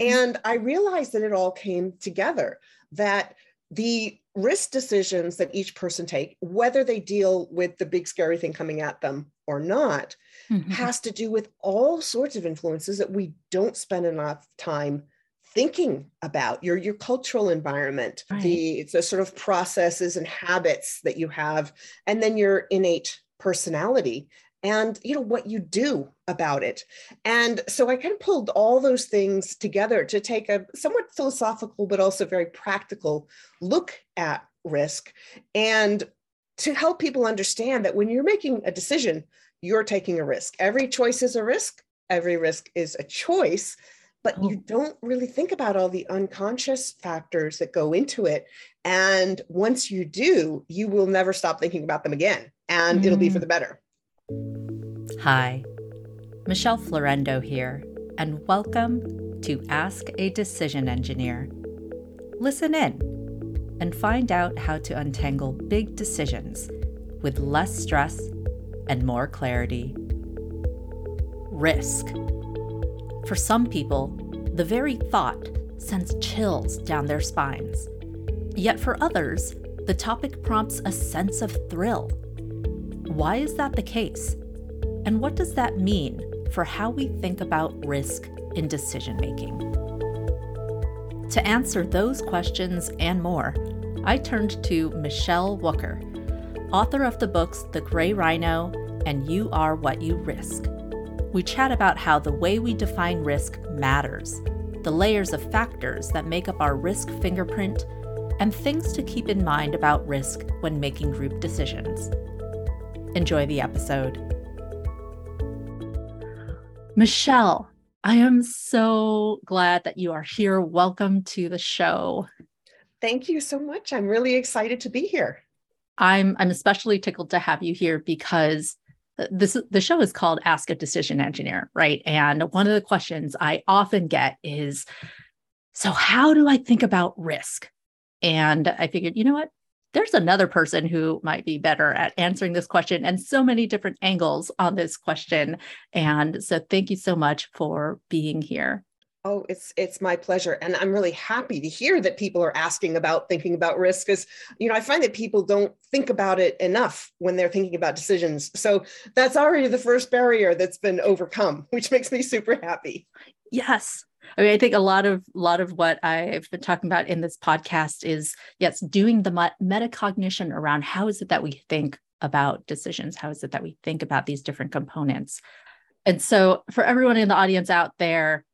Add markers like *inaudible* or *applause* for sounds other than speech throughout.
And I realized that it all came together that the risk decisions that each person take, whether they deal with the big scary thing coming at them or not, mm-hmm. has to do with all sorts of influences that we don't spend enough time thinking about your your cultural environment right. the the sort of processes and habits that you have and then your innate personality and you know what you do about it. And so i kind of pulled all those things together to take a somewhat philosophical but also very practical look at risk and to help people understand that when you're making a decision you're taking a risk. Every choice is a risk. Every risk is a choice. But oh. you don't really think about all the unconscious factors that go into it. And once you do you will never stop thinking about them again. And mm. it'll be for mm. the better. Hi, Michelle Florendo here, and welcome to Ask a Decision Engineer. Listen in and find out how to untangle big decisions with less stress and more clarity. Risk. For some people, the very thought sends chills down their spines. Yet for others, the topic prompts a sense of thrill. Why is that the case? And what does that mean for how we think about risk in decision making? To answer those questions and more, I turned to Michelle Wucker, author of the books The Gray Rhino and You Are What You Risk. We chat about how the way we define risk matters, the layers of factors that make up our risk fingerprint, and things to keep in mind about risk when making group decisions. Enjoy the episode. Michelle, I am so glad that you are here. Welcome to the show. Thank you so much. I'm really excited to be here. I'm I'm especially tickled to have you here because this the show is called Ask a Decision Engineer, right? And one of the questions I often get is so how do I think about risk? And I figured, you know what? There's another person who might be better at answering this question and so many different angles on this question. And so thank you so much for being here. Oh, it's it's my pleasure, and I'm really happy to hear that people are asking about thinking about risk. Because you know, I find that people don't think about it enough when they're thinking about decisions. So that's already the first barrier that's been overcome, which makes me super happy. Yes, I mean, I think a lot of a lot of what I've been talking about in this podcast is yes, doing the metacognition around how is it that we think about decisions, how is it that we think about these different components. And so, for everyone in the audience out there,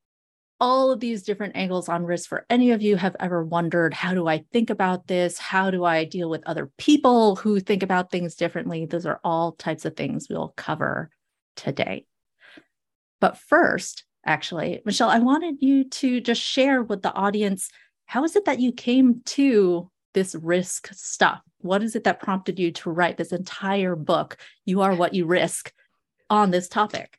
all of these different angles on risk for any of you have ever wondered how do I think about this? How do I deal with other people who think about things differently? Those are all types of things we'll cover today. But first, actually. Michelle, I wanted you to just share with the audience how is it that you came to this risk stuff? What is it that prompted you to write this entire book, You Are What You Risk, on this topic?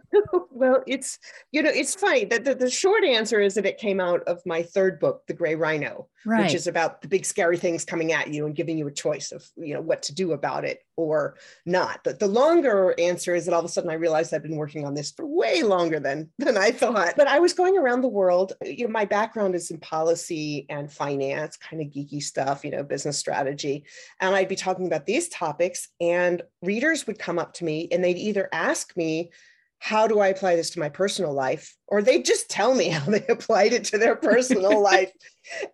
*laughs* well, it's you know it's funny that the, the, short answer is that it came out of my third book, The Gray Rhino, right. which is about the big scary things coming at you and giving you a choice of you know what to do about it or not. But the longer answer is that all of a sudden I realized I've been working on this for way longer than than I thought. But I was going around the world. You know, my background is in policy and finance, kind of geeky stuff, you know, business strategy, and I'd be talking about these topics, and readers would come up to me and they'd either ask me how do I apply this to my personal life? Or they just tell me *laughs* how they applied it to their personal *laughs* life.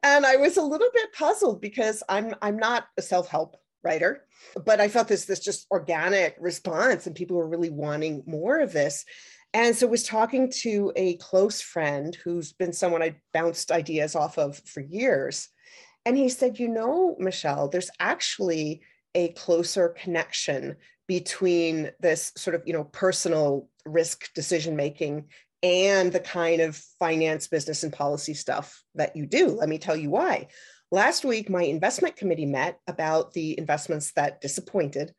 And I was a little bit puzzled because I'm I'm not a self-help writer, but I felt this this just organic response and people were really wanting more of this. And so was talking to a close friend who's been someone I bounced ideas off of for years. And he said, you know, Michelle, there's actually a closer connection between this sort of you know personal risk decision making and the kind of finance business and policy stuff that you do. Let me tell you why. Last week my investment committee met about the investments that disappointed.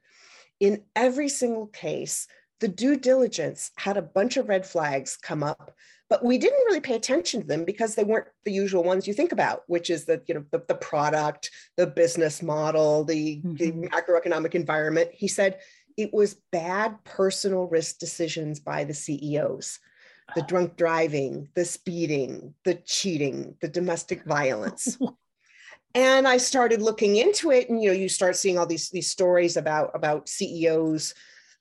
In every single case the due diligence had a bunch of red flags come up but we didn't really pay attention to them because they weren't the usual ones you think about which is the you know the, the product the business model the, mm-hmm. the macroeconomic environment. He said it was bad personal risk decisions by the CEOs. the drunk driving, the speeding, the cheating, the domestic violence. *laughs* and I started looking into it, and you know, you start seeing all these these stories about about CEOs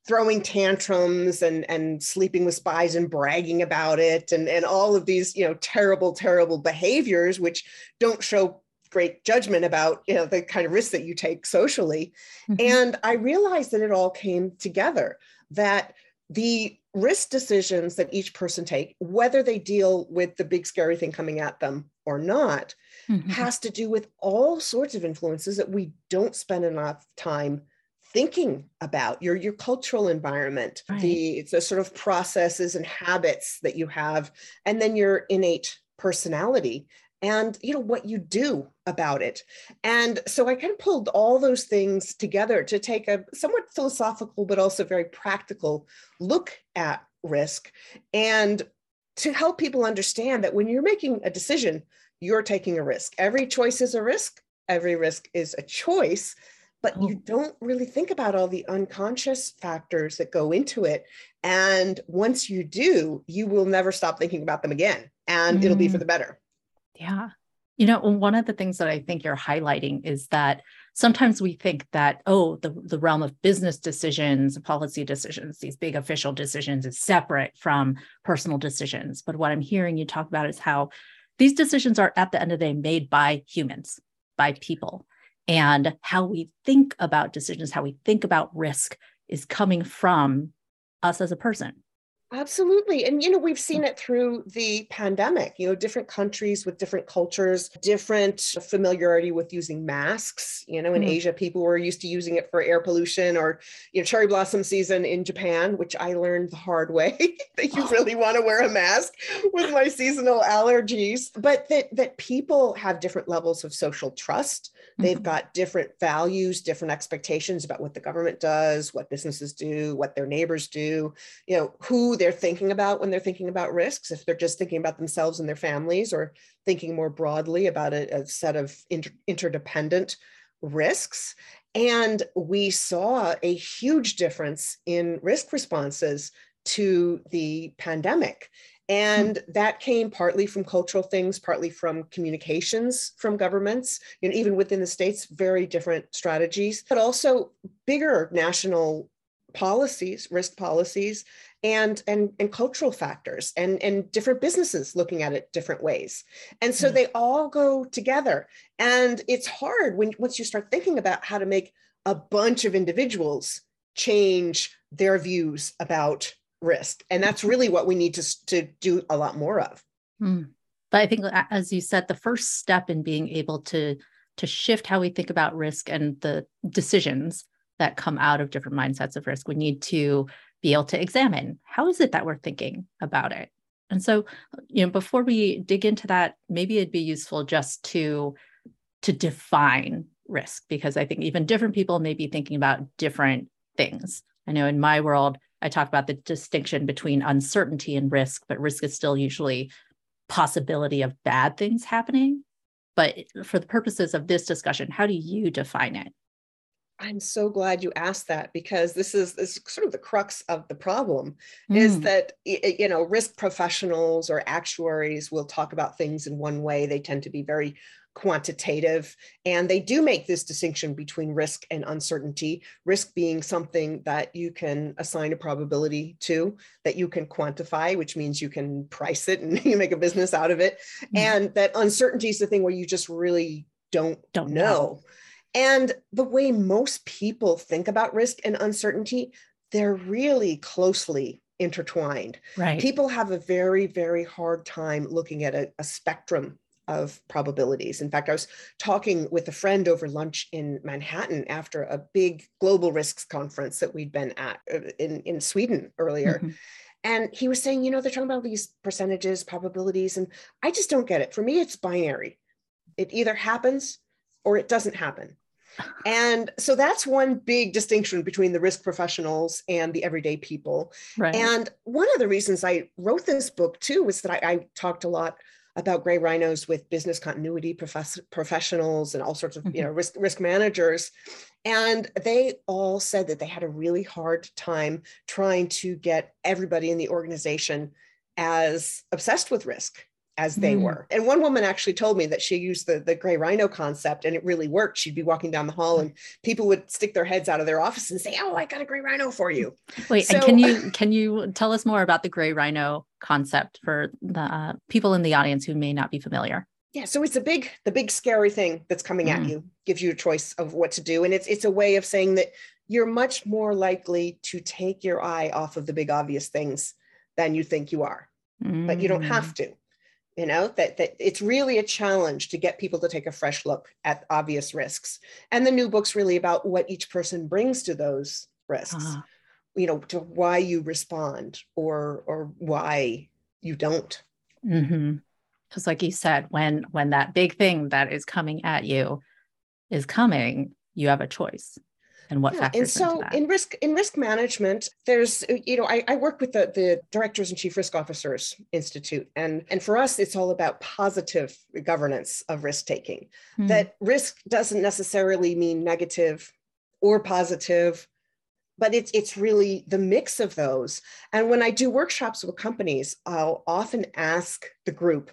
throwing tantrums and and sleeping with spies and bragging about it and and all of these you know terrible terrible behaviors which don't show great judgment about you know the kind of risks that you take socially mm-hmm. and i realized that it all came together that the risk decisions that each person take whether they deal with the big scary thing coming at them or not mm-hmm. has to do with all sorts of influences that we don't spend enough time thinking about your your cultural environment right. the the sort of processes and habits that you have and then your innate personality and you know what you do about it and so i kind of pulled all those things together to take a somewhat philosophical but also very practical look at risk and to help people understand that when you're making a decision you're taking a risk every choice is a risk every risk is a choice but oh. you don't really think about all the unconscious factors that go into it. And once you do, you will never stop thinking about them again, and mm. it'll be for mm. the better. Yeah. You know, one of the things that I think you're highlighting is that sometimes we think that, oh, the, the realm of business decisions, policy decisions, these big official decisions is separate from personal decisions. But what I'm hearing you talk about is how these decisions are at the end of the day made by humans, by people and how we think about decisions, how we think about risk is coming from us as a person. Absolutely. And, you know, we've seen it through the pandemic, you know, different countries with different cultures, different familiarity with using masks. You know, in mm-hmm. Asia, people were used to using it for air pollution or, you know, cherry blossom season in Japan, which I learned the hard way *laughs* that you really want to wear a mask with my seasonal allergies. But that, that people have different levels of social trust. They've mm-hmm. got different values, different expectations about what the government does, what businesses do, what their neighbors do, you know, who they're thinking about when they're thinking about risks, if they're just thinking about themselves and their families or thinking more broadly about a, a set of inter- interdependent risks. And we saw a huge difference in risk responses to the pandemic. And mm-hmm. that came partly from cultural things, partly from communications from governments, you know, even within the states, very different strategies, but also bigger national policies, risk policies, and and and cultural factors and and different businesses looking at it different ways and so mm-hmm. they all go together and it's hard when once you start thinking about how to make a bunch of individuals change their views about risk and that's really what we need to, to do a lot more of mm. but i think as you said the first step in being able to to shift how we think about risk and the decisions that come out of different mindsets of risk we need to be able to examine how is it that we're thinking about it? And so you know before we dig into that maybe it'd be useful just to to define risk because i think even different people may be thinking about different things. I know in my world i talk about the distinction between uncertainty and risk but risk is still usually possibility of bad things happening. But for the purposes of this discussion how do you define it I'm so glad you asked that because this is, this is sort of the crux of the problem mm. is that you know risk professionals or actuaries will talk about things in one way they tend to be very quantitative and they do make this distinction between risk and uncertainty risk being something that you can assign a probability to that you can quantify which means you can price it and *laughs* you make a business out of it mm. and that uncertainty is the thing where you just really don't don't know. know and the way most people think about risk and uncertainty, they're really closely intertwined. Right. People have a very, very hard time looking at a, a spectrum of probabilities. In fact, I was talking with a friend over lunch in Manhattan after a big global risks conference that we'd been at uh, in, in Sweden earlier. Mm-hmm. And he was saying, you know, they're talking about these percentages, probabilities, and I just don't get it. For me, it's binary. It either happens or it doesn't happen. And so that's one big distinction between the risk professionals and the everyday people. Right. And one of the reasons I wrote this book too was that I, I talked a lot about gray rhinos with business continuity profess- professionals and all sorts of mm-hmm. you know risk risk managers and they all said that they had a really hard time trying to get everybody in the organization as obsessed with risk as they mm. were. And one woman actually told me that she used the, the gray rhino concept and it really worked. She'd be walking down the hall and people would stick their heads out of their office and say, Oh, I got a gray rhino for you. Wait, so, and can you can you tell us more about the gray rhino concept for the uh, people in the audience who may not be familiar? Yeah, so it's a big, the big scary thing that's coming mm. at you, gives you a choice of what to do. And it's it's a way of saying that you're much more likely to take your eye off of the big obvious things than you think you are. Mm. But you don't have mm. to you know that that it's really a challenge to get people to take a fresh look at obvious risks and the new book's really about what each person brings to those risks uh-huh. you know to why you respond or or why you don't because mm-hmm. like you said when when that big thing that is coming at you is coming you have a choice and what yeah, factors and so in risk in risk management there's you know I, I work with the, the directors and chief risk officers institute and and for us it's all about positive governance of risk taking mm-hmm. that risk doesn't necessarily mean negative or positive but it's it's really the mix of those and when i do workshops with companies i'll often ask the group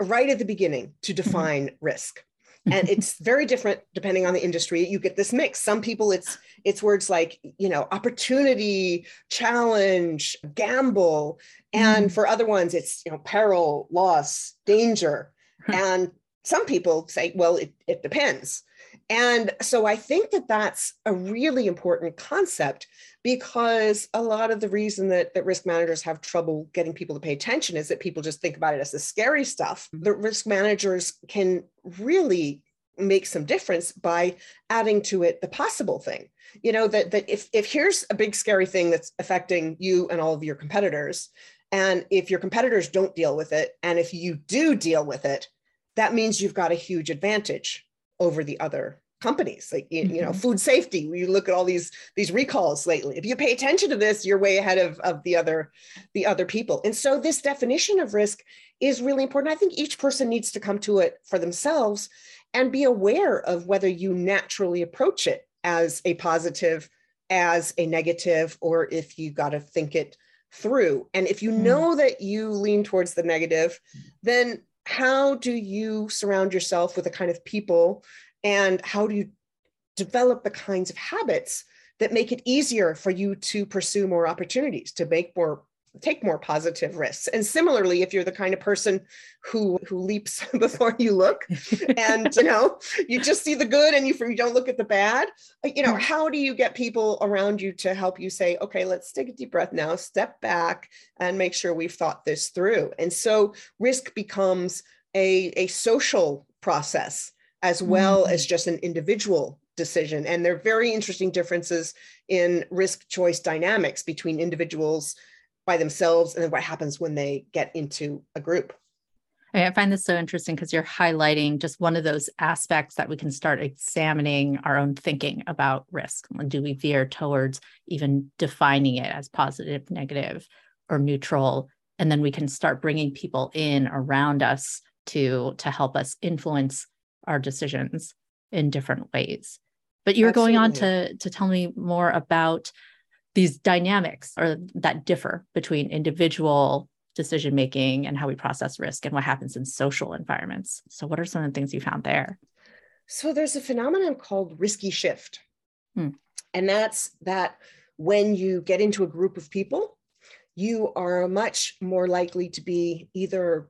right at the beginning to mm-hmm. define mm-hmm. risk and *laughs* it's very different depending on the industry. You get this mix. Some people it's it's words like you know opportunity challenge gamble. And mm. for other ones it's you know peril loss danger. And some people say well it, it depends and so I think that that's a really important concept because a lot of the reason that, that risk managers have trouble getting people to pay attention is that people just think about it as the scary stuff. Mm-hmm. The risk managers can really make some difference by adding to it the possible thing you know that that if if here's a big scary thing that's affecting you and all of your competitors and if your competitors don't deal with it and if you do deal with it that means you've got a huge advantage over the other companies. Like you, you know mm-hmm. food safety you look at all these these recalls lately. If you pay attention to this you're way ahead of, of the other the other people. And so this definition of risk is really important. I think each person needs to come to it for themselves and be aware of whether you naturally approach it as a positive as a negative or if you got to think it through. And if you mm. know that you lean towards the negative then how do you surround yourself with the kind of people and how do you develop the kinds of habits that make it easier for you to pursue more opportunities to make more take more positive risks and similarly if you're the kind of person who who leaps *laughs* before you look and you know you just see the good and you, you don't look at the bad you know how do you get people around you to help you say okay let's take a deep breath now step back and make sure we've thought this through and so risk becomes a a social process as well mm-hmm. as just an individual decision. And there are very interesting differences in risk choice dynamics between individuals by themselves and then what happens when they get into a group. I find this so interesting because you're highlighting just one of those aspects that we can start examining our own thinking about risk. Do we veer towards even defining it as positive, negative, or neutral? And then we can start bringing people in around us to to help us influence our decisions in different ways. But you're Absolutely. going on to to tell me more about these dynamics are that differ between individual decision making and how we process risk and what happens in social environments. So what are some of the things you found there? So there's a phenomenon called risky shift. Hmm. And that's that when you get into a group of people, you are much more likely to be either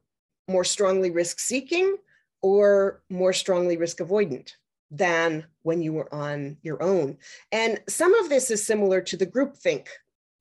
more strongly risk seeking or more strongly risk avoidant than when you were on your own. And some of this is similar to the groupthink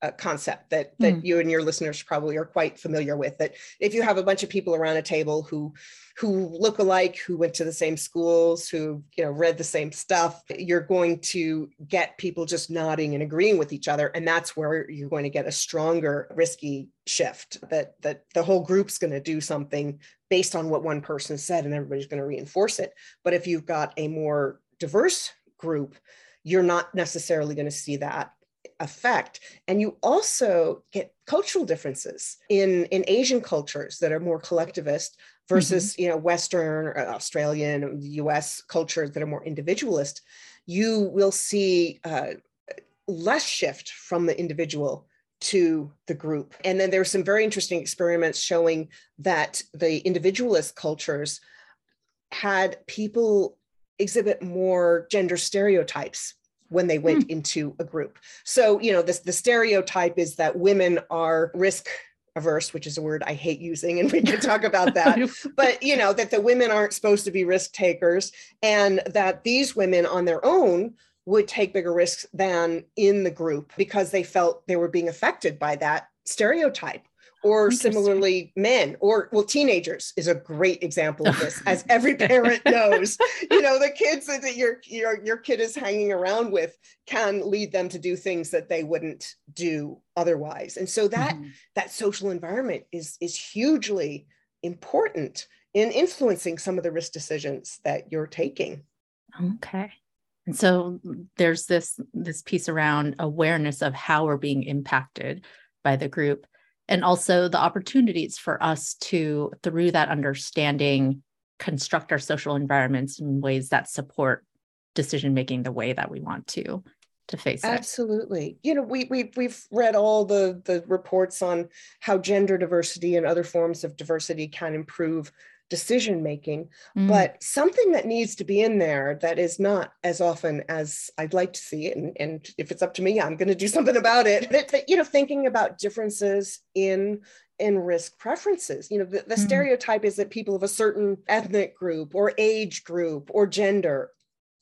uh, concept that that mm. you and your listeners probably are quite familiar with that if you have a bunch of people around a table who who look alike who went to the same schools who you know read the same stuff you're going to get people just nodding and agreeing with each other and that's where you're going to get a stronger risky shift that that the whole group's going to do something based on what one person said and everybody's going to reinforce it but if you've got a more diverse group you're not necessarily going to see that effect and you also get cultural differences in in asian cultures that are more collectivist versus mm-hmm. you know western or australian us cultures that are more individualist you will see uh, less shift from the individual to the group. And then there were some very interesting experiments showing that the individualist cultures had people exhibit more gender stereotypes when they went mm. into a group. So, you know, this the stereotype is that women are risk averse, which is a word I hate using, and we can talk about that. *laughs* but you know, that the women aren't supposed to be risk takers, and that these women on their own would take bigger risks than in the group because they felt they were being affected by that stereotype or similarly men or well teenagers is a great example of this as every *laughs* parent knows. You know the kids that your, your your kid is hanging around with can lead them to do things that they wouldn't do otherwise. And so that mm-hmm. that social environment is is hugely important in influencing some of the risk decisions that you're taking. Okay. And so there's this this piece around awareness of how we're being impacted by the group and also the opportunities for us to through that understanding construct our social environments in ways that support decision making the way that we want to to face absolutely. it absolutely you know we, we we've read all the the reports on how gender diversity and other forms of diversity can improve decision making mm. but something that needs to be in there that is not as often as i'd like to see it and, and if it's up to me i'm going to do *laughs* something about it that, that, you know thinking about differences in in risk preferences you know the, the mm. stereotype is that people of a certain ethnic group or age group or gender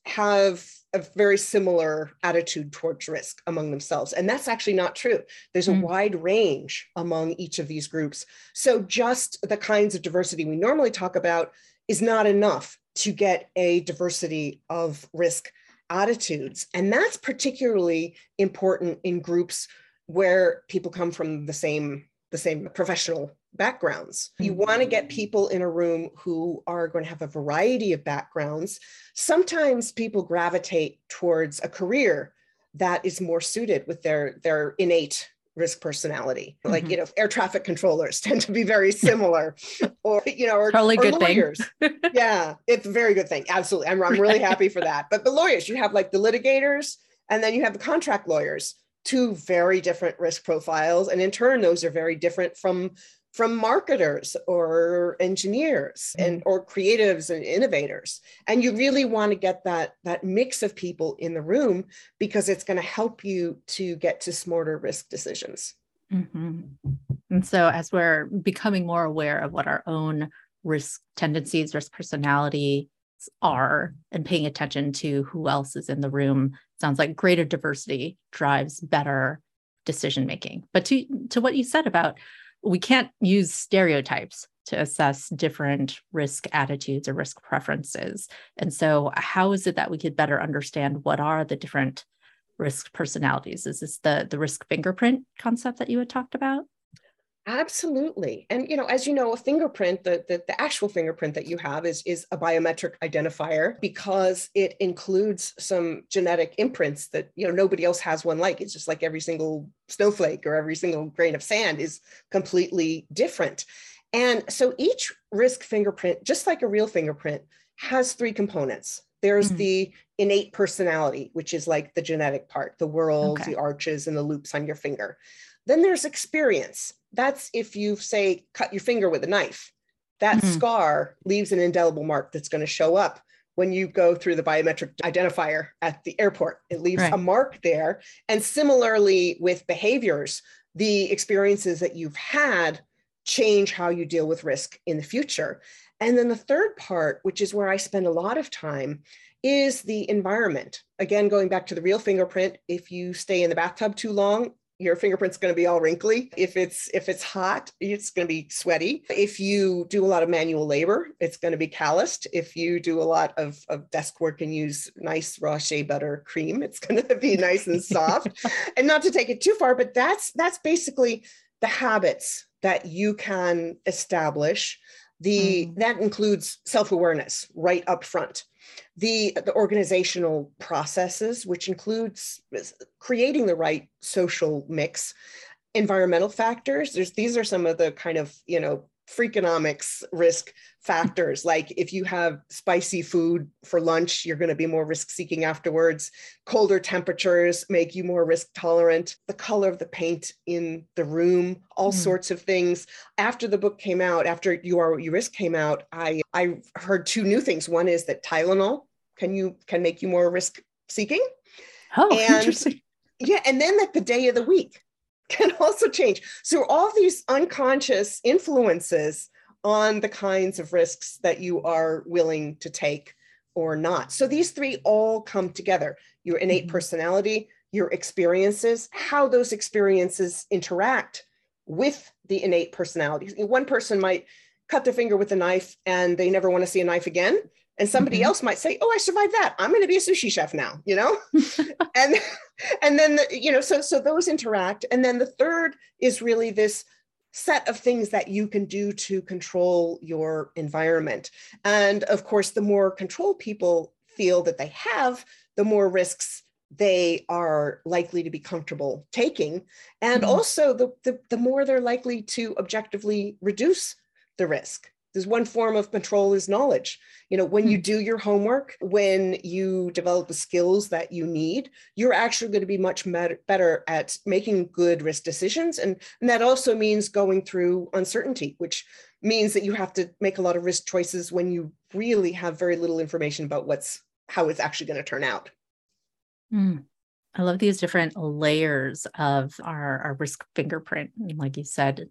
have a very similar attitude towards risk among themselves. And that's actually not true. There's a mm. wide range among each of these groups. So, just the kinds of diversity we normally talk about is not enough to get a diversity of risk attitudes. And that's particularly important in groups where people come from the same the same professional backgrounds. You want to get people in a room who are going to have a variety of backgrounds. Sometimes people gravitate towards a career that is more suited with their their innate risk personality. Mm-hmm. Like, you know, air traffic controllers *laughs* tend to be very *laughs* similar or, you know, or, Probably or good lawyers. *laughs* yeah, it's a very good thing. Absolutely. I'm, I'm really happy for that. But the lawyers, you have like the litigators and then you have the contract lawyers two very different risk profiles and in turn those are very different from from marketers or engineers and mm-hmm. or creatives and innovators and you really want to get that that mix of people in the room because it's going to help you to get to smarter risk decisions mm-hmm. and so as we're becoming more aware of what our own risk tendencies risk personality are and paying attention to who else is in the room sounds like greater diversity drives better decision making but to to what you said about we can't use stereotypes to assess different risk attitudes or risk preferences. And so, how is it that we could better understand what are the different risk personalities? Is this the, the risk fingerprint concept that you had talked about? Absolutely. And you know, as you know, a fingerprint, the, the, the, actual fingerprint that you have is, is a biometric identifier because it includes some genetic imprints that you know nobody else has one like. It's just like every single snowflake or every single grain of sand is completely different. And so each risk fingerprint, just like a real fingerprint, has three components. There's mm-hmm. the innate personality, which is like the genetic part, the whorls, okay. the arches, and the loops on your finger. Then there's experience that's if you say cut your finger with a knife. That mm-hmm. scar leaves an indelible mark that's going to show up when you go through the biometric identifier at the airport. It leaves right. a mark there. And similarly with behaviors, the experiences that you've had change how you deal with risk in the future. And then the third part, which is where I spend a lot of time, is the environment. Again, going back to the real fingerprint, if you stay in the bathtub too long, your fingerprint's going to be all wrinkly. If it's if it's hot it's going to be sweaty. If you do a lot of manual labor it's going to be calloused. If you do a lot of, of desk work and use nice raw shea butter cream it's *laughs* going to be nice and soft. And not to take it too far but that's that's basically the habits that you can establish. The mm. that includes self-awareness right up front the, the organizational processes, which includes creating the right social mix, environmental factors. There's, these are some of the kind of, you know, freakonomics risk factors. Like if you have spicy food for lunch you're going to be more risk seeking afterwards. Colder temperatures make you more risk tolerant. The color of the paint in the room all mm. sorts of things. After the book came out after you are you risk came out i i heard two new things. One is that tylenol can you can make you more risk seeking. Oh and, interesting. Yeah and then that the day of the week *laughs* can also change. So all these unconscious influences on the kinds of risks that you are willing to take or not. So these three all come together. Your innate mm-hmm. personality, your experiences, how those experiences interact with the innate personality. One person might cut their finger with a knife and they never want to see a knife again and somebody mm-hmm. else might say oh i survived that. I'm going to be a sushi chef now you know? *laughs* And and then the, you know so so those interact. And then the third is really this set of things that you can do to control your environment. And of course the more control people feel that they have the more risks they are likely to be comfortable taking. And mm-hmm. also the, the the more they're likely to objectively reduce the risk there's one form of control is knowledge. You know, when you hmm. do your homework, when you develop the skills that you need, you're actually going to be much better at making good risk decisions. And, and that also means going through uncertainty, which means that you have to make a lot of risk choices when you really have very little information about what's how it's actually going to turn out. Mm. I love these different layers of our, our risk fingerprint. Like you said,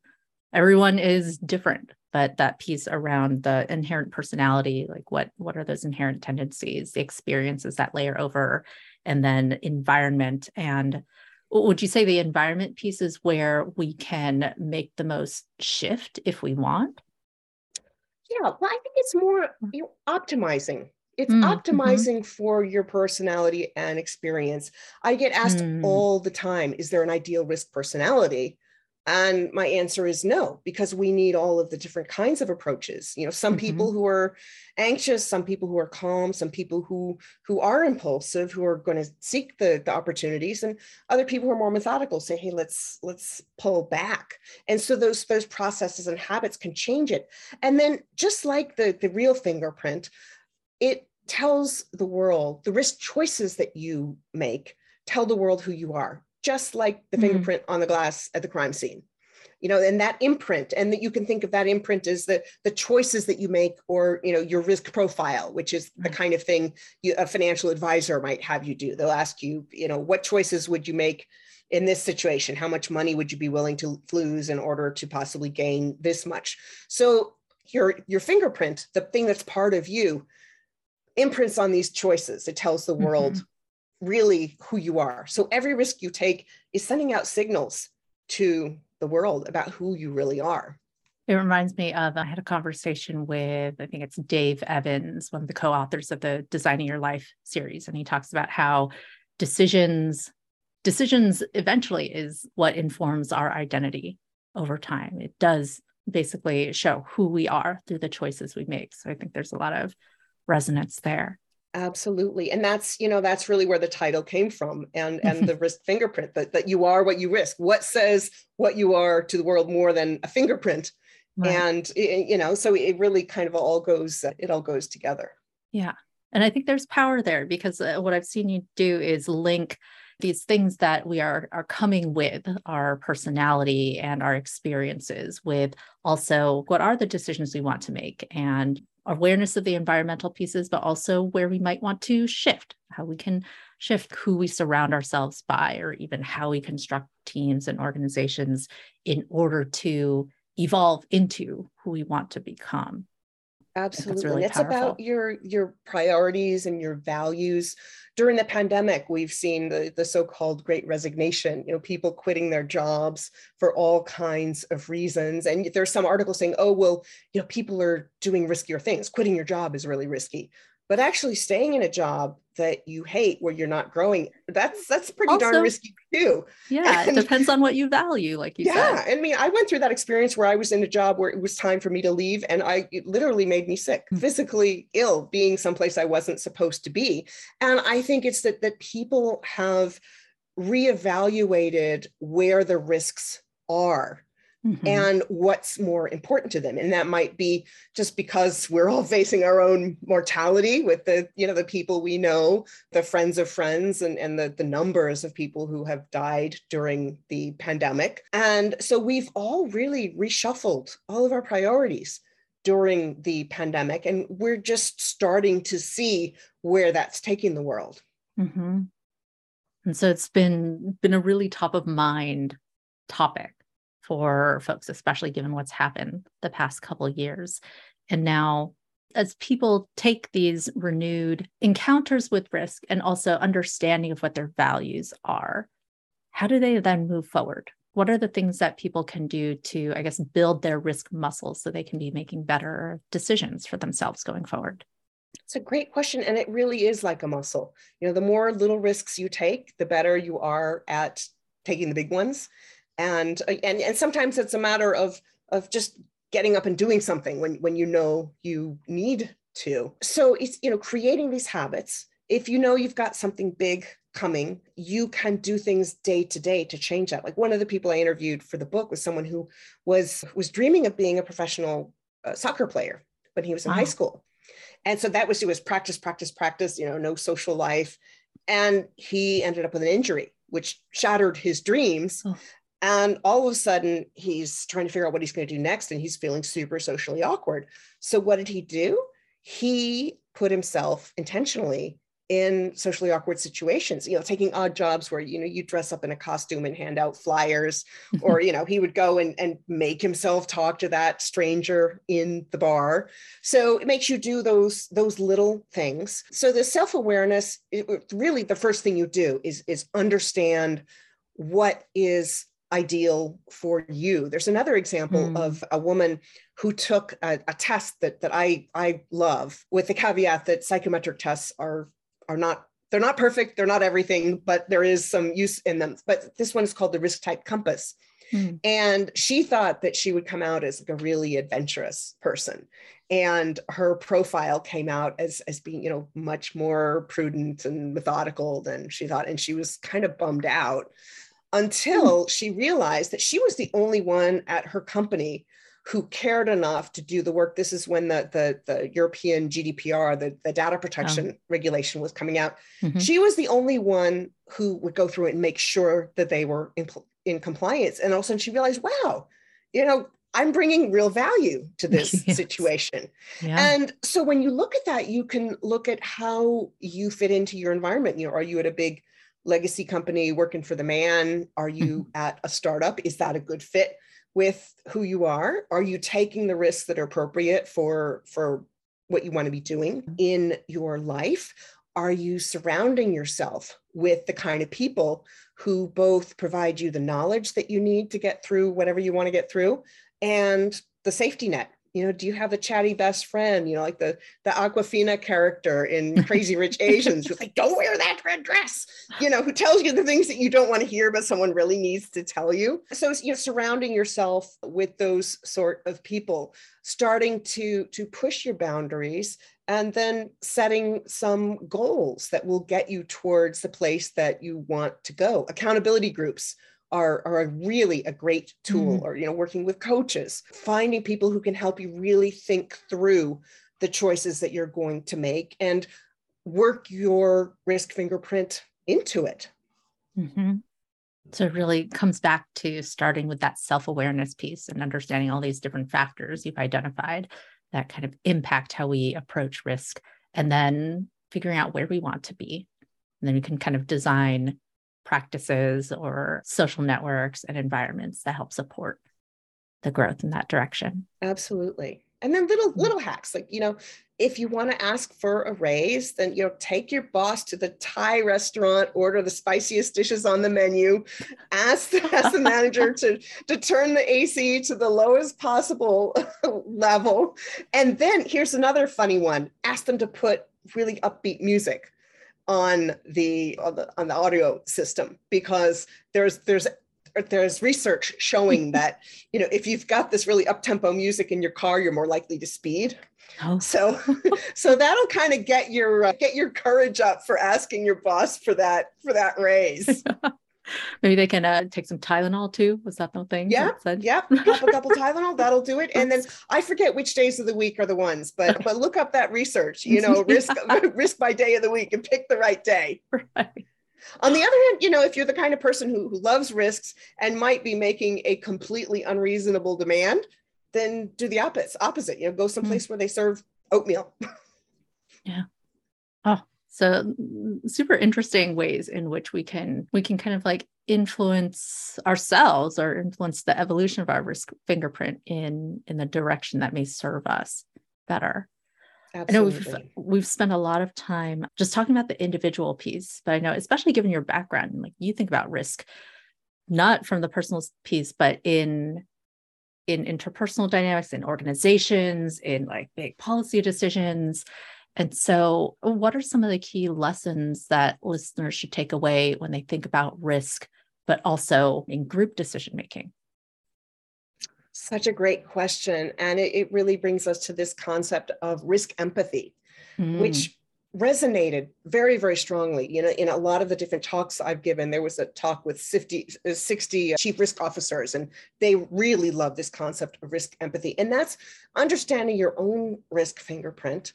everyone is different but that piece around the inherent personality like what what are those inherent tendencies the experiences that layer over and then environment. And would you say the environment piece is where we can make the most shift if we want? Yeah well i think it's more you know, optimizing. It's mm, optimizing mm-hmm. for your personality and experience. I get asked mm. all the time is there an ideal risk personality and my answer is no, because we need all of the different kinds of approaches. You know, some mm-hmm. people who are anxious, some people who are calm, some people who who are impulsive, who are going to seek the, the opportunities, and other people who are more methodical say, hey, let's let's pull back. And so those those processes and habits can change it. And then just like the, the real fingerprint, it tells the world the risk choices that you make tell the world who you are just like the mm-hmm. fingerprint on the glass at the crime scene. You know and that imprint and that you can think of that imprint as the the choices that you make or you know your risk profile which is the kind of thing you, a financial advisor might have you do. They'll ask you you know what choices would you make in this situation? How much money would you be willing to lose in order to possibly gain this much? So your your fingerprint the thing that's part of you imprints on these choices. It tells the world mm-hmm really who you are. So every risk you take is sending out signals to the world about who you really are. It reminds me of I had a conversation with, I think it's Dave Evans, one of the co authors of the Designing Your Life series. And he talks about how decisions, decisions eventually is what informs our identity over time. It does basically show who we are through the choices we make. So I think there's a lot of resonance there absolutely and that's you know that's really where the title came from and and *laughs* the risk fingerprint that, that you are what you risk. What says what you are to the world more than a fingerprint? Right. and you know so it really kind of all goes it all goes together. Yeah and i think there's power there because uh, what i've seen you do is link these things that we are are coming with our personality and our experiences with also what are the decisions we want to make and awareness of the environmental pieces, but also where we might want to shift, how we can shift who we surround ourselves by, or even how we construct teams and organizations in order to evolve into who we want to become. Absolutely. Really it's about your your priorities and your values. During the pandemic, we've seen the, the so-called great resignation, you know, people quitting their jobs for all kinds of reasons. And there's some articles saying, oh, well, you know, people are doing riskier things. Quitting your job is really risky but actually staying in a job that you hate where you're not growing that's that's pretty also, darn risky too. Yeah and, it depends on what you value like you yeah, said. Yeah i mean i went through that experience where i was in a job where it was time for me to leave and i literally made me sick mm-hmm. physically ill being someplace i wasn't supposed to be. And i think it's that that people have reevaluated where the risks are mm-hmm. and what's more important to them and that might be just because we're all *laughs* facing our own mortality with the you know the people we know the friends of friends and, and the, the numbers of people who have died during the pandemic and so we've all really reshuffled all of our priorities during the pandemic and we're just starting to see where that's taking the world mm-hmm. and so it's been been a really top of mind topic for folks, especially given what's happened the past couple years. And now, as people take these renewed encounters with risk and also understanding of what their values are, how do they then move forward? What are the things that people can do to, I guess, build their risk muscles so they can be making better decisions for themselves going forward? It's a great question. And it really is like a muscle. You know, the more little risks you take, the better you are at taking the big ones and uh, and and sometimes it's a matter of of just getting up and doing something when when you know you need to. So it's you know creating these habits. If you know you've got something big coming you can do things day to day to change that. Like one of the people i interviewed for the book was someone who was was dreaming of being a professional uh, soccer player when he was in wow. high school. And so that was it was practice practice practice you know no social life. And he ended up with an injury which shattered his dreams. Oh. And all of a sudden, he's trying to figure out what he's going to do next, and he's feeling super socially awkward. So, what did he do? He put himself intentionally in socially awkward situations you know taking odd jobs where you know you dress up in a costume and hand out flyers *laughs* or you know he would go and, and make himself talk to that stranger in the bar so it makes you do those those little things so the self-awareness it, really the first thing you do is is understand what is ideal for you. There's another example mm. of a woman who took a, a, test that that I I love with the caveat that psychometric tests are are not they're not perfect, they're not everything, but there is some use in them. But this one is called the risk type compass. Mm. And she thought that she would come out as like a really adventurous person. And her profile came out as, as being, you know, much more prudent and methodical than she thought. And she was kind of bummed out until hmm. she realized that she was the only one at her company who cared enough to do the work. This is when the, the, the European GDPR, the, the data protection oh. regulation was coming out. Mm-hmm. She was the only one who would go through it and make sure that they were in, in compliance. And all of a sudden she realized, wow, you know, I'm bringing real value to *laughs* this yes. situation. Yeah. And so when you look at that, you can look at how you fit into your environment. You know, are you at a big legacy company working for the man? Are you mm-hmm. at a startup? Is that a good fit with who you are? Are you taking the risks that are appropriate for for what you want to be doing in your life? Are you surrounding yourself with the kind of people who both provide you the knowledge that you need to get through whatever you want to get through and the safety net you know do you have a chatty best friend? You know like the the Awkwafina character in crazy rich asians who's like don't wear that red dress you know who tells you the things that you don't want to hear but someone really needs to tell you. So you know surrounding yourself with those sort of people starting to to push your boundaries and then setting some goals that will get you towards the place that you want to go. Accountability groups are, are a really a great tool mm. or you know working with coaches finding people who can help you really think through the choices that you're going to make and work your risk fingerprint into it mm-hmm. so it really comes back to starting with that self-awareness piece and understanding all these different factors you've identified that kind of impact how we approach risk and then figuring out where we want to be and then we can kind of design practices or social networks and environments that help support the growth in that direction. Absolutely. And then little mm. little hacks like you know if you want to ask for a raise then you know take your boss to the Thai restaurant order the spiciest dishes on the menu ask the, ask the manager *laughs* to to turn the AC to the lowest possible *laughs* level and then here's another funny one ask them to put really upbeat music on the on the, on the audio system because there's there's there's research showing *laughs* that you know if you've got this really up tempo music in your car you're more likely to speed oh. so *laughs* so that'll kind of get your uh, get your courage up for asking your boss for that for that raise *laughs* *laughs* Maybe they can uh, take some Tylenol too. Was that the thing? Yeah, yeah. Pop a couple Tylenol, that'll do it. And then I forget which days of the week are the ones, but but look up that research. You know, *laughs* risk *laughs* risk by day of the week and pick the right day. Right. On the other hand, you know, if you're the kind of person who, who loves risks and might be making a completely unreasonable demand, then do the opposite. Opposite, you know, go someplace mm. where they serve oatmeal. yeah. So mm, super interesting ways in which we can we can kind of like influence ourselves or influence the evolution of our risk fingerprint in in the direction that may serve us better. Absolutely. I know we've we've spent a lot of time just talking about the individual piece, but I know especially given your background, like you think about risk not from the personal piece, but in in interpersonal dynamics, in organizations, in like big policy decisions. And so, what are some of the key lessons that listeners should take away when they think about risk, but also in group decision making? Such a great question. And it, it really brings us to this concept of risk empathy, mm. which resonated very very strongly you know in a lot of the different talks i've given there was a talk with 50, uh, 60 chief risk officers and they really love this concept of risk empathy and that's understanding your own risk fingerprint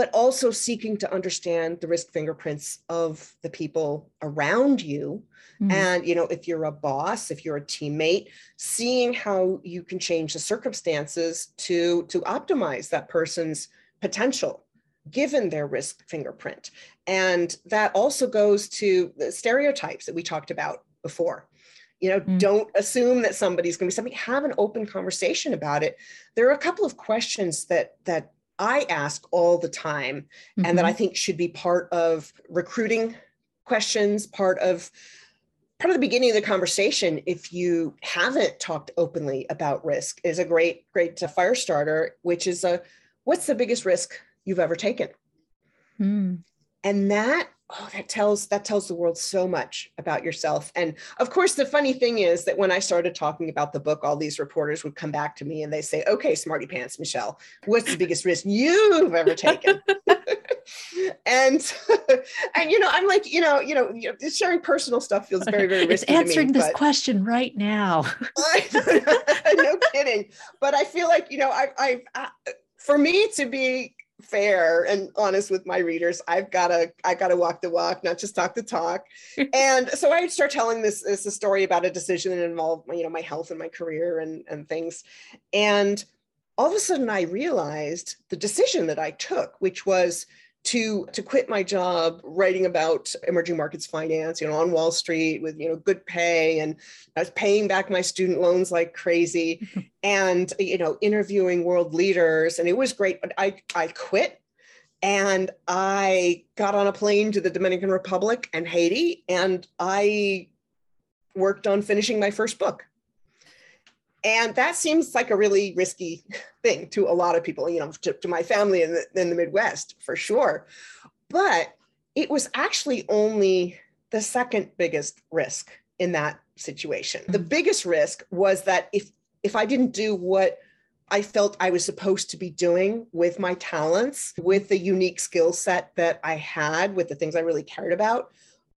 but also seeking to understand the risk fingerprints of the people around you mm-hmm. and you know if you're a boss if you're a teammate seeing how you can change the circumstances to to optimize that person's potential given their risk fingerprint and that also goes to the stereotypes that we talked about before you know mm-hmm. don't assume that somebody's going to be something have an open conversation about it there are a couple of questions that that I ask all the time mm-hmm. and that I mm-hmm. think should be part of recruiting questions, part of part of the beginning of the conversation if you haven't talked openly about risk is a great great fire starter which is a what's the biggest risk you've ever taken mm. And that oh that tells that tells the world so much about yourself. And of course the funny thing is that when i started talking about the book all these reporters would come back to me and they say okay smarty pants michele what's the biggest risk you've ever taken? *laughs* And and you know i'm like you know you know sharing personal stuff feels very very risky it's answering me, this but, question right now. *laughs* No kidding. But i feel like you know i i, I for me to be fair and honest with my readers i've got to i got to walk the walk not just talk the talk. *laughs* And so i start telling this this a story about a decision that involved you know my health and my career and and things. And all of a sudden i realized the decision that i took which was to to quit my job writing about emerging markets finance you know on wall street with you know good pay and i was paying back my student loans like crazy *laughs* and you know interviewing world leaders and it was great but i i quit and i got on a plane to the dominican republic and haiti and i worked on finishing my first book and that seems like a really risky *laughs* thing to a lot of people, you know, to, to my family in the, in the Midwest for sure. But it was actually only the second biggest risk in that situation. The mm-hmm. biggest risk was that if if I didn't do what I felt I was supposed to be doing with my talents, with the unique skill set that I had, with the things I really cared about,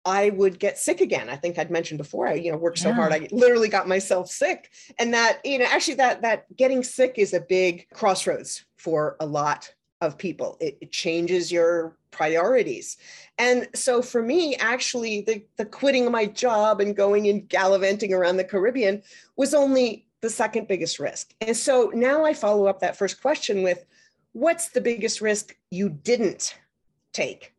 I would get sick again. I think I'd mentioned before, I, you know, worked yeah. so hard, I literally got myself sick. And that, you know, actually that, that getting sick is a big crossroads for a lot of people. It, it changes your priorities. And so for me, actually the, the quitting my job and going and gallivanting around the Caribbean was only the second biggest risk. And so now I follow up that first question with what's the biggest risk you didn't take?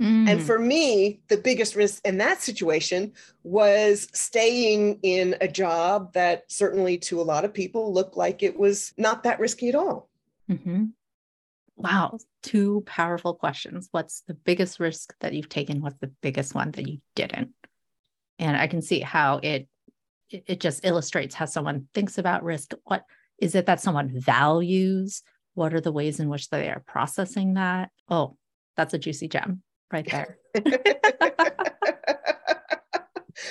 Mm. And for me, the biggest risk in that situation was staying in a job that certainly to a lot of people looked like it was not that risky at all. Mm-hmm. Wow, two powerful questions. What's the biggest risk that you've taken? What's the biggest one that you didn't? And I can see how it it just illustrates how someone thinks about risk. What is it that someone values? What are the ways in which they are processing that? Oh, that's a juicy gem right there. *laughs*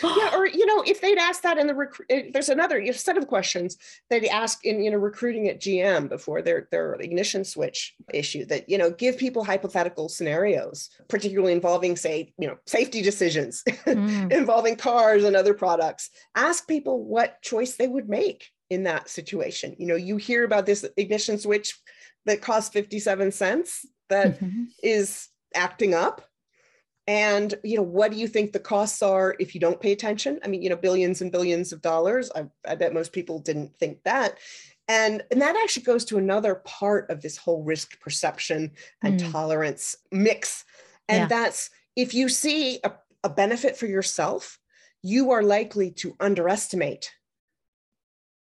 yeah, or you know, if they'd asked that in the recruit, eh, there's another set of questions they'd ask in you know recruiting at GM before their their ignition switch issue. That you know, give people hypothetical scenarios, particularly involving say you know safety decisions mm. *laughs* involving cars and other products. Ask people what choice they would make in that situation. You know, you hear about this ignition switch that costs 57 cents that mm-hmm. is acting up. And you know what do you think the costs are if you don't pay attention? I mean you know billions and billions of dollars. I, I bet most people didn't think that. And, and that actually goes to another part of this whole risk perception and mm. tolerance mix. And yeah. that's if you see a, a benefit for yourself you are likely to underestimate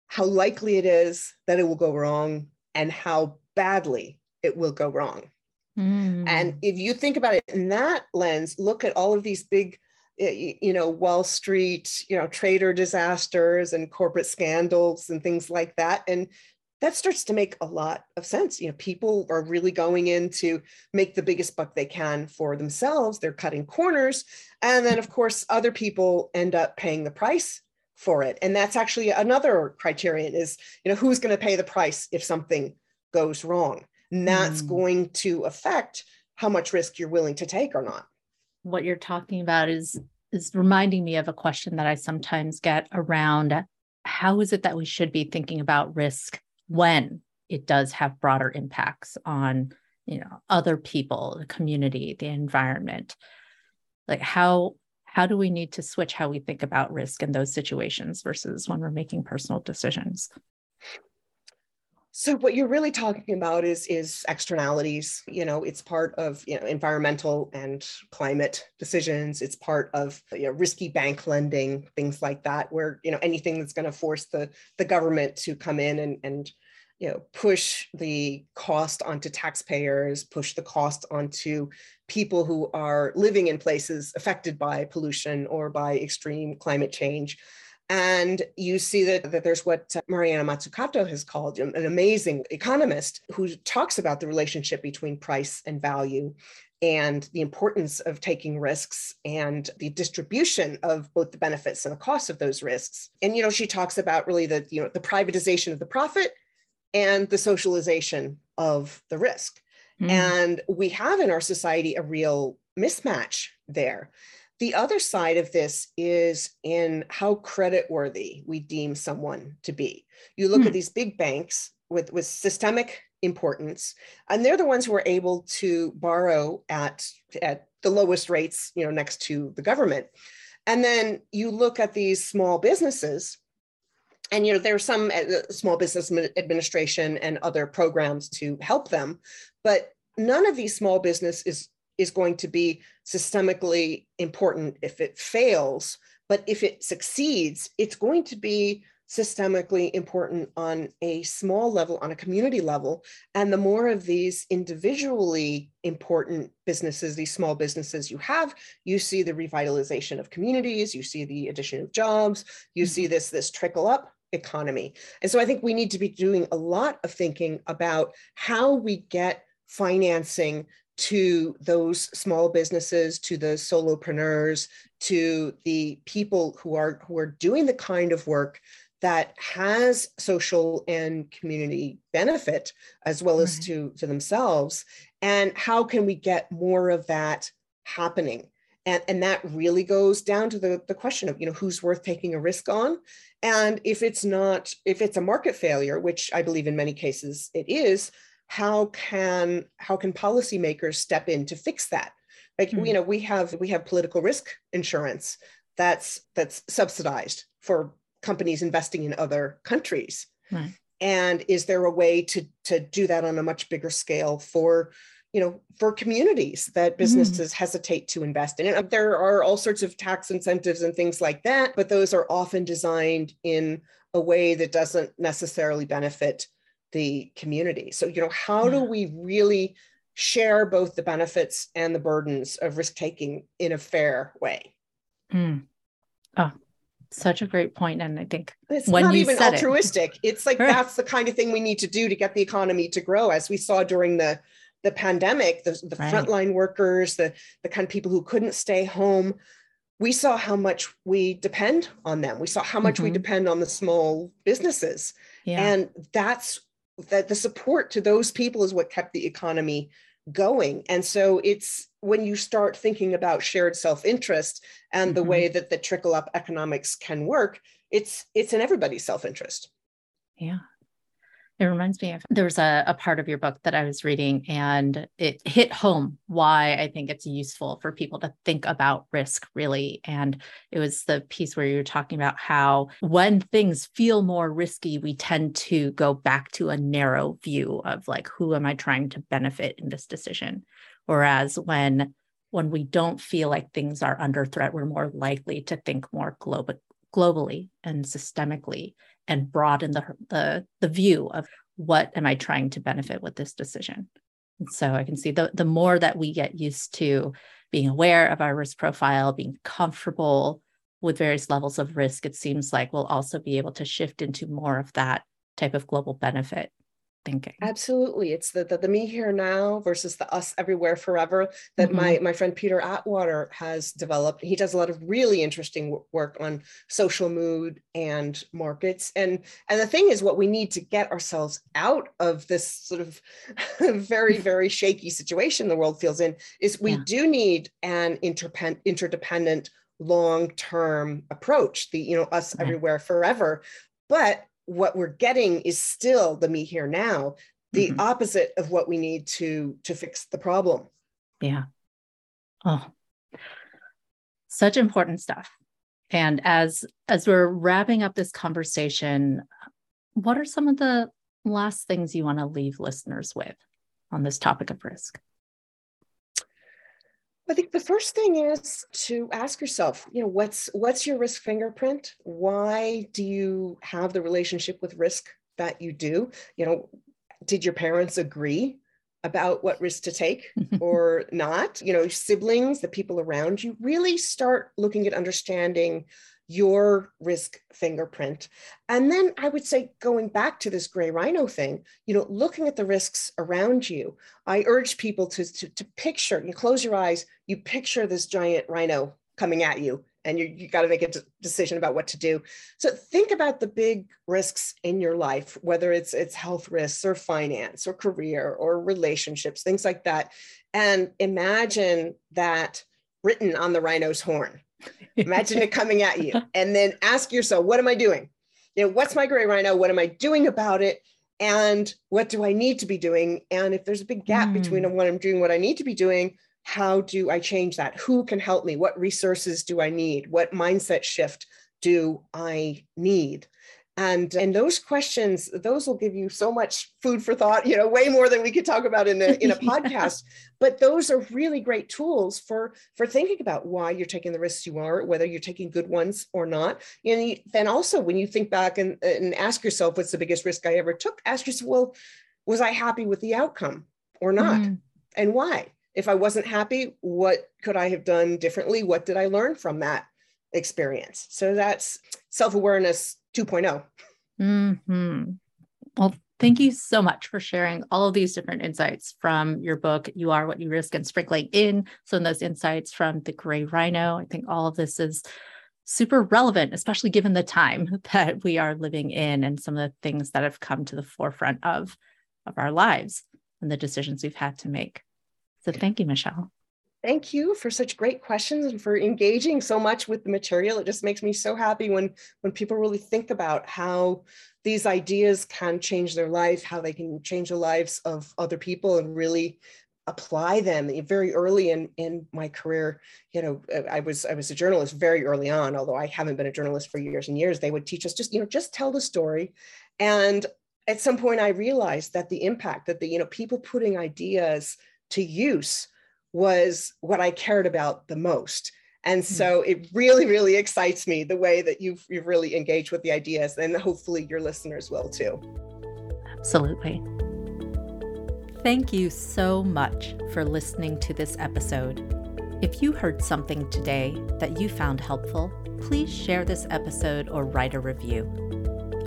how likely it is that it will go wrong and how badly it will go wrong Mm. And if you think about it in that lens, look at all of these big, you know, Wall Street, you know, trader disasters and corporate scandals and things like that. And that starts to make a lot of sense. You know, people are really going in to make the biggest buck they can for themselves. They're cutting corners. And then, of course, other people end up paying the price for it. And that's actually another criterion is, you know, who's going to pay the price if something goes wrong? And that's mm. going to affect how much risk you're willing to take or not. What you're talking about is is reminding me of a question that I sometimes get around how is it that we should be thinking about risk when it does have broader impacts on you know other people the community the environment like how how do we need to switch how we think about risk in those situations versus when we're making personal decisions so what you're really talking about is is externalities. You know, it's part of you know environmental and climate decisions. It's part of you know risky bank lending, things like that, where you know anything that's going to force the the government to come in and and you know push the cost onto taxpayers, push the cost onto people who are living in places affected by pollution or by extreme climate change. And you see that, that there's what Mariana Mazzucato has called an amazing economist who talks about the relationship between price and value and the importance of taking risks and the distribution of both the benefits and the costs of those risks. And you know, she talks about really the you know the privatization of the profit and the socialization of the risk. Mm. And we have in our society a real mismatch there. The other side of this is in how creditworthy we deem someone to be. You look hmm. at these big banks with, with systemic importance, and they're the ones who are able to borrow at, at the lowest rates, you know, next to the government. And then you look at these small businesses, and you know there's some uh, small business administration and other programs to help them, but none of these small business is is going to be systemically important if it fails. But if it succeeds, it's going to be systemically important on a small level, on a community level. And the more of these individually important businesses, these small businesses you have, you see the revitalization of communities, you see the addition of jobs, you mm-hmm. see this, this trickle up economy. And so I think we need to be doing a lot of thinking about how we get financing to those small businesses, to the solopreneurs, to the people who are who are doing the kind of work that has social and community benefit as well as to, to themselves. And how can we get more of that happening? And, and that really goes down to the, the question of you know who's worth taking a risk on and if it's not if it's a market failure which i believe in many cases it is how can how can policymakers step in to fix that like mm-hmm. you know we have we have political risk insurance that's that's subsidized for companies investing in other countries right. and is there a way to to do that on a much bigger scale for you know for communities that mm-hmm. businesses mm-hmm. hesitate to invest in and there are all sorts of tax incentives and things like that but those are often designed in a way that doesn't necessarily benefit the community. So, you know, how do we really share both the benefits and the burdens of risk taking in a fair way? Mm. Oh, such a great point. And I think it's when not even altruistic. It, it's like right. *laughs* that's the kind of thing we need to do to get the economy to grow, as we saw during the the pandemic. The, the right. frontline workers, the the kind of people who couldn't stay home we saw how much we depend on them. We saw how much mm-hmm. we depend on the small businesses. Yeah. And that's that the support to those people is what kept the economy going. And so it's when you start thinking about shared self-interest and mm-hmm. the way that the trickle up economics can work, it's it's in everybody's self-interest. Yeah. It reminds me of there's a, a part of your book that I was reading and it hit home why I think it's useful for people to think about risk really. And it was the piece where you were talking about how when things feel more risky, we tend to go back to a narrow view of like, who am I trying to benefit in this decision? Whereas when when we don't feel like things are under threat, we're more likely to think more global, globally and systemically and broaden the, the, the view of what am I trying to benefit with this decision. And so I can see the, the more that we get used to being aware of our risk profile, being comfortable with various levels of risk, it seems like we'll also be able to shift into more of that type of global benefit thinking absolutely it's the, the, the me here now versus the us everywhere forever that mm-hmm. my my friend peter atwater has developed he does a lot of really interesting work on social mood and markets and and the thing is what we need to get ourselves out of this sort of *laughs* very *laughs* very shaky situation the world feels in is we yeah. do need an interpen- interdependent long-term approach the you know us everywhere forever but what we're getting is still the me here now the mm-hmm. opposite of what we need to to fix the problem. Yeah. Oh. Such important stuff. And as as we're wrapping up this conversation what are some of the last things you want to leave listeners with on this topic of risk I think the first thing is to ask yourself, you know, what's what's your risk fingerprint? Why do you have the relationship with risk that you do? You know, did your parents agree about what risk to take *laughs* or not? You know, siblings, the people around you, really start looking at understanding your risk fingerprint. And then I would say, going back to this gray rhino thing, you know, looking at the risks around you, I urge people to, to, to picture, you close your eyes, you picture this giant rhino coming at you, and you, you got to make a decision about what to do. So think about the big risks in your life, whether it's it's health risks or finance or career or relationships, things like that. And imagine that written on the rhino's horn Imagine it coming at you. *laughs* And then ask yourself, what am I doing? You know, what's my gray rhino? What am I doing about it? And what do I need to be doing? And if there's a big gap mm. between what I'm doing, what I need to be doing, how do I change that? Who can help me? What resources do I need? What mindset shift do I need? And and those questions those will give you so much food for thought you know way more than we could talk about in a in a *laughs* podcast. But those are really great tools for for thinking about why you're taking the risks you are whether you're taking good ones or not. And then also when you think back and, and ask yourself what's the biggest risk i ever took? Ask yourself well was i happy with the outcome or not? Mm. and why? If i wasn't happy what could i have done differently? What did i learn from that experience? So that's self-awareness 2.0. Mm-hmm. Well, thank you so much for sharing all of these different insights from your book, You Are What You Risk, and sprinkling in some of those insights from The Gray Rhino. I think all of this is super relevant, especially given the time *laughs* that we are living in and some of the things that have come to the forefront of, of our lives and the decisions we've had to make. So thank you, Michele. Thank you for such great questions and for engaging so much with the material. It just makes me so happy when when people really think about how these ideas can change their life, how they can change the lives of other people and really apply them very early in in my career. You know uh, i was i was a journalist very early on although i haven't been a journalist for years and years. They would teach us just you know just tell the story. And at some point i realized that the impact that the you know people putting ideas to use was what I cared about the most. And hmm. so it really, really excites me the way that you've you've really engaged with the ideas, and hopefully your listeners will too. Absolutely. Thank you so much for listening to this episode. If you heard something today that you found helpful, please share this episode or write a review.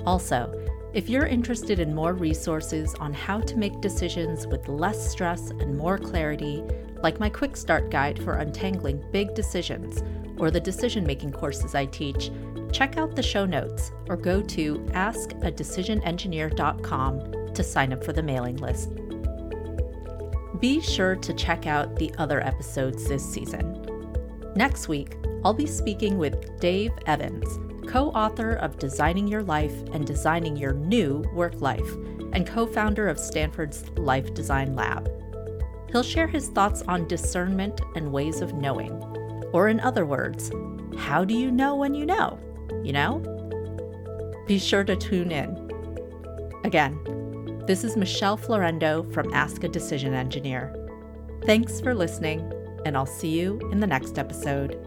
Also, if you're interested in more resources on how to make decisions with less stress and more clarity, like my quick start guide for untangling big decisions, or the decision making courses I teach, check out the show notes or go to askadecisionengineer.com to sign up for the mailing list. Be sure to check out the other episodes this season. Next week, I'll be speaking with Dave Evans, co author of Designing Your Life and Designing Your New Work Life, and co founder of Stanford's Life Design Lab. He'll share his thoughts on discernment and ways of knowing. Or, in other words, how do you know when you know? You know? Be sure to tune in. Again, this is Michelle Florendo from Ask a Decision Engineer. Thanks for listening, and I'll see you in the next episode.